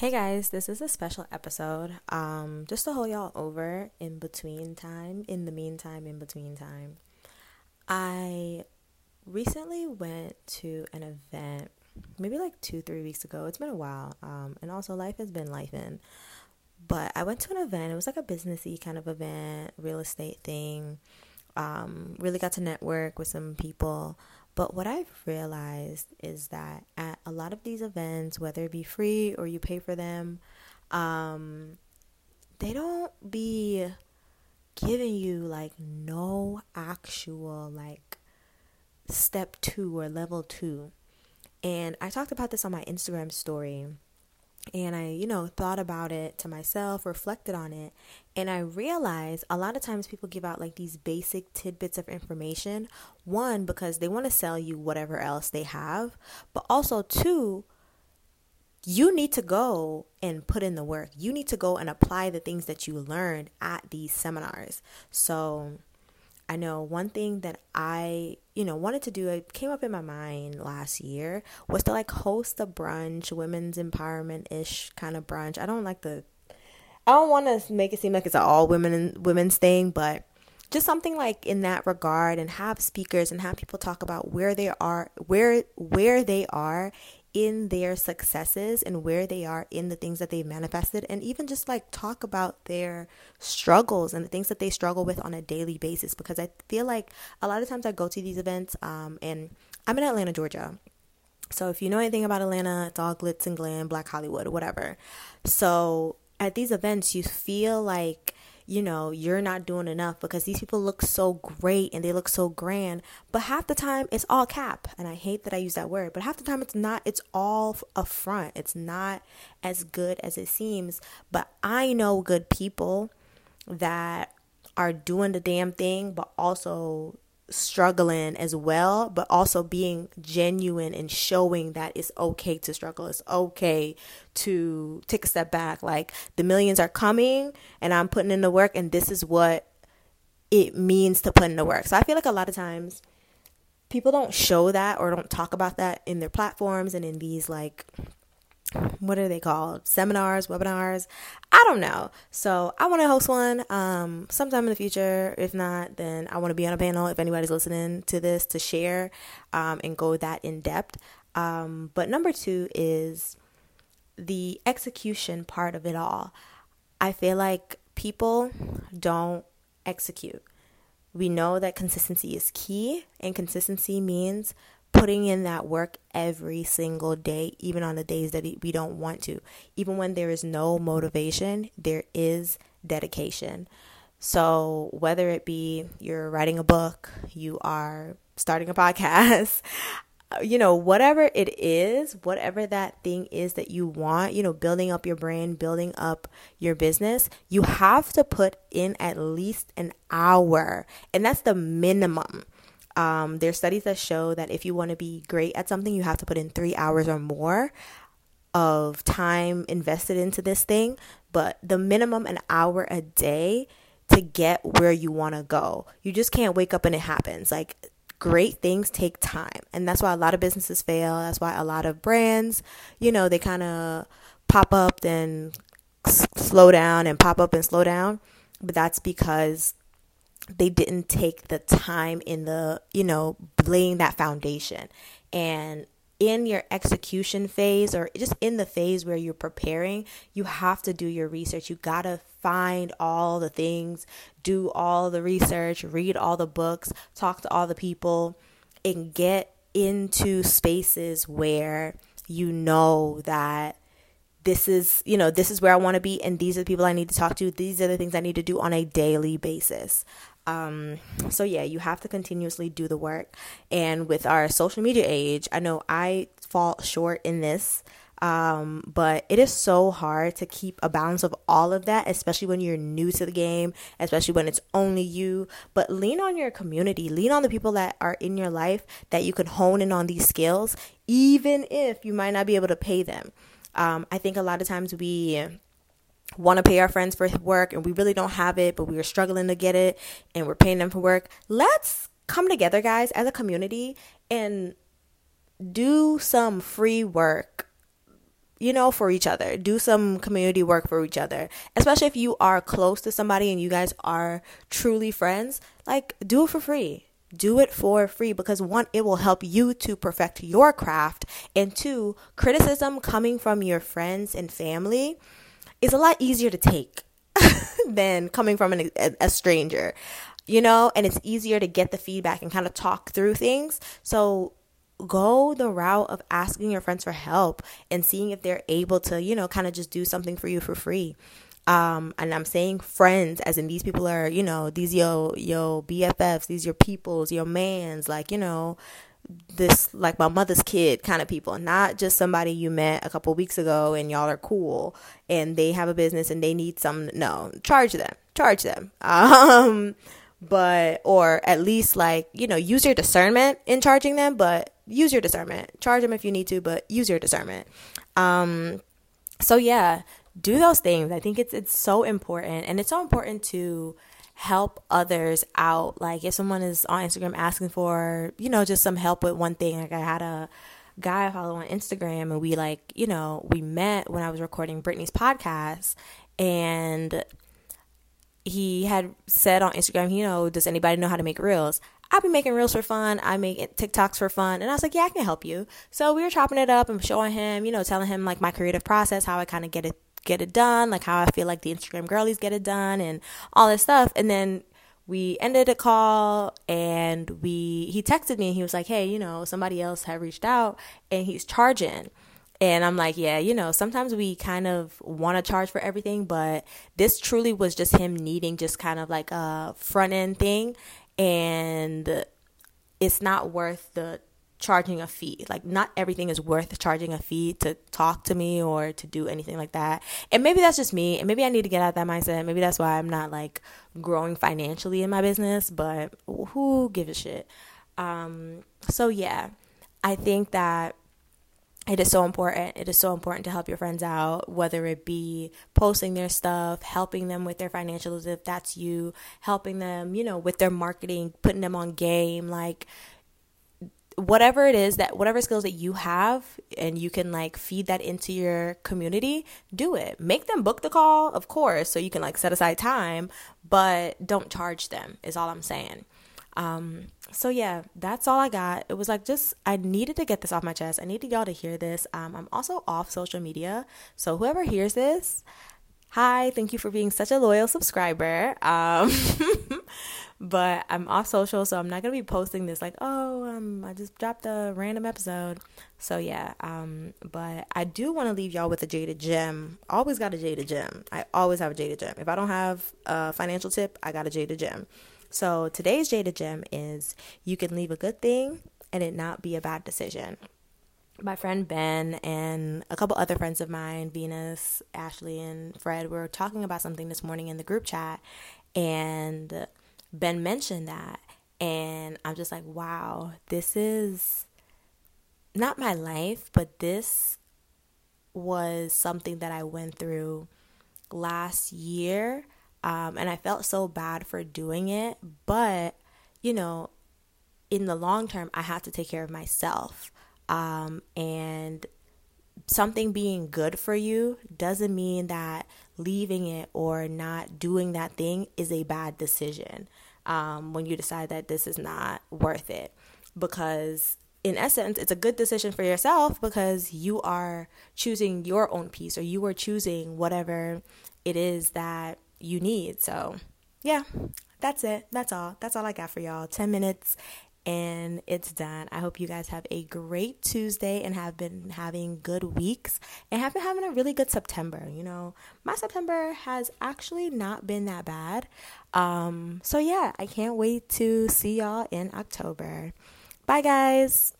Hey guys, this is a special episode. Um, just to hold y'all over in between time, in the meantime, in between time. I recently went to an event, maybe like two, three weeks ago. It's been a while. Um, and also life has been life in. But I went to an event. It was like a businessy kind of event, real estate thing. Um, really got to network with some people. But what I've realized is that at a lot of these events, whether it be free or you pay for them, um, they don't be giving you like no actual like step two or level two. And I talked about this on my Instagram story and I, you know, thought about it to myself, reflected on it, and I realized a lot of times people give out like these basic tidbits of information. One, because they want to sell you whatever else they have, but also two, you need to go and put in the work. You need to go and apply the things that you learned at these seminars. So, I know one thing that I, you know, wanted to do, it came up in my mind last year, was to like host a brunch, women's empowerment ish kind of brunch. I don't like the, I don't want to make it seem like it's an all women women's thing, but just something like in that regard and have speakers and have people talk about where they are where where they are in their successes and where they are in the things that they've manifested and even just like talk about their struggles and the things that they struggle with on a daily basis because I feel like a lot of times I go to these events um, and I'm in Atlanta, Georgia. So if you know anything about Atlanta, it's all glitz and glam, black Hollywood, whatever. So at these events you feel like you know, you're not doing enough because these people look so great and they look so grand. But half the time it's all cap. And I hate that I use that word, but half the time it's not, it's all a front. It's not as good as it seems. But I know good people that are doing the damn thing, but also struggling as well, but also being genuine and showing that it's okay to struggle. It's okay to take a step back. Like the millions are coming and I'm putting in the work, and this is what it means to put in the work. So I feel like a lot of times people don't show that or don't talk about that in their platforms and in these like what are they called? Seminars webinars? I don't know. So i want to host one um sometime in the future. If not then i want to be on a panel if anybody's listening to this to share um, and go that in depth. Um, but number two is the execution part of it all. I feel like people don't execute. We know that consistency is key and consistency means putting in that work every single day, even on the days that we don't want to. Even when there is no motivation, there is dedication. So, whether it be you're writing a book, you are starting a podcast, you know, whatever it is, whatever that thing is that you want, you know, building up your brand, building up your business, you have to put in at least an hour. And that's the minimum. Um, there's studies that show that if you want to be great at something, you have to put in three hours or more of time invested into this thing. But the minimum an hour a day to get where you want to go. You just can't wake up and it happens. Like great things take time. And that's why a lot of businesses fail. That's why a lot of brands, you know, they kind of pop up then slow down and pop up and slow down. But that's because they didn't take the time in the, you know, laying that foundation. And in your execution phase or just in the phase where you're preparing, you have to do your research. You got to find all the things, do all the research, read all the books, talk to all the people, and get into spaces where you know that this is, you know, this is where I want to be and these are the people I need to talk to. These are the things I need to do on a daily basis. Um, so yeah, you have to continuously do the work. And with our social media age, I know I fall short in this. Um, but it is so hard to keep a balance of all of that, especially when you're new to the game, especially when it's only you. But lean on your community, lean on the people that are in your life that you can hone in on these skills, even if you might not be able to pay them. Um, I think a lot of times we want to pay our friends for work and we really don't have it, but we are struggling to get it and we're paying them for work. Let's come together, guys, as a community and do some free work. you know, for each other. Do some community work for each other. Especially if you are close to somebody and you guys are truly friends, like do it for free. Do it for free because one, it will help you to perfect your craft. And two, criticism coming from your friends and family is a lot easier to take than coming from an, a, a stranger, you know, and it's easier to get the feedback and kind of talk through things. So go the route of asking your friends for help and seeing if they're able to, you know, kind of just do something for you for free. Um, and I'm saying friends, as in these people are, you know, these yo yo BFFs, these your peoples, your mans, like you know, this like my mother's kid kind of people, not just somebody you met a couple weeks ago and y'all are cool and they have a business and they need some. No, charge them, charge them. Um, but or at least like you know use your discernment in charging them, but use your discernment. Charge them if you need to, but use your discernment. Um, so yeah, do those things. I think it's it's so important, and it's so important to help others out. Like if someone is on Instagram asking for, you know, just some help with one thing. Like I had a guy I follow on Instagram, and we like, you know, we met when I was recording Brittany's podcast, and he had said on Instagram, you know, does anybody know how to make reels? I've been making reels for fun. I make TikToks for fun. And I was like, yeah, I can help you. So we were chopping it up and showing him, you know, telling him like my creative process, how I kind of get it get it done, like how I feel like the Instagram girlies get it done and all this stuff. And then we ended a call and we he texted me and he was like, Hey, you know, somebody else had reached out and he's charging. And I'm like, yeah, you know, sometimes we kind of want to charge for everything, but this truly was just him needing just kind of like a front end thing and it's not worth the charging a fee. Like not everything is worth charging a fee to talk to me or to do anything like that. And maybe that's just me. And maybe I need to get out of that mindset. Maybe that's why I'm not like growing financially in my business, but who gives a shit? Um so yeah, I think that it is so important. It is so important to help your friends out, whether it be posting their stuff, helping them with their financials if that's you, helping them, you know, with their marketing, putting them on game, like whatever it is that whatever skills that you have and you can like feed that into your community, do it. Make them book the call, of course, so you can like set aside time, but don't charge them is all I'm saying. Um, so yeah, that's all I got. It was like just I needed to get this off my chest. I needed y'all to hear this. Um, I'm also off social media, so whoever hears this, hi, thank you for being such a loyal subscriber. Um, but I'm off social, so I'm not gonna be posting this like, oh, um, I just dropped a random episode. So yeah, um, but I do want to leave y'all with a jaded gem. Always got a jaded gem. I always have a jaded gem. If I don't have a financial tip, I got a jaded gem. So today's jaded Gem is you can leave a good thing and it not be a bad decision. My friend Ben and a couple other friends of mine, Venus, Ashley, and Fred, were talking about something this morning in the group chat, and Ben mentioned that. And I'm just like, wow, this is not my life, but this was something that I went through last year um, and I felt so bad for doing it. But, you know, in the long term, I have to take care of myself. Um, and something being good for you doesn't mean that leaving it or not doing that thing is a bad decision um, when you decide that this is not worth it. Because in essence, it's a good decision for yourself because you are choosing your own peace or you are choosing whatever it is that you need. So, yeah, that's it. That's all. That's all I got for y'all. 10 minutes and it's done. I hope you guys have a great Tuesday and have been having good weeks and have been having a really good September. You know, my September has actually not been that bad. Um, so yeah, I can't wait to see y'all in October. Bye guys.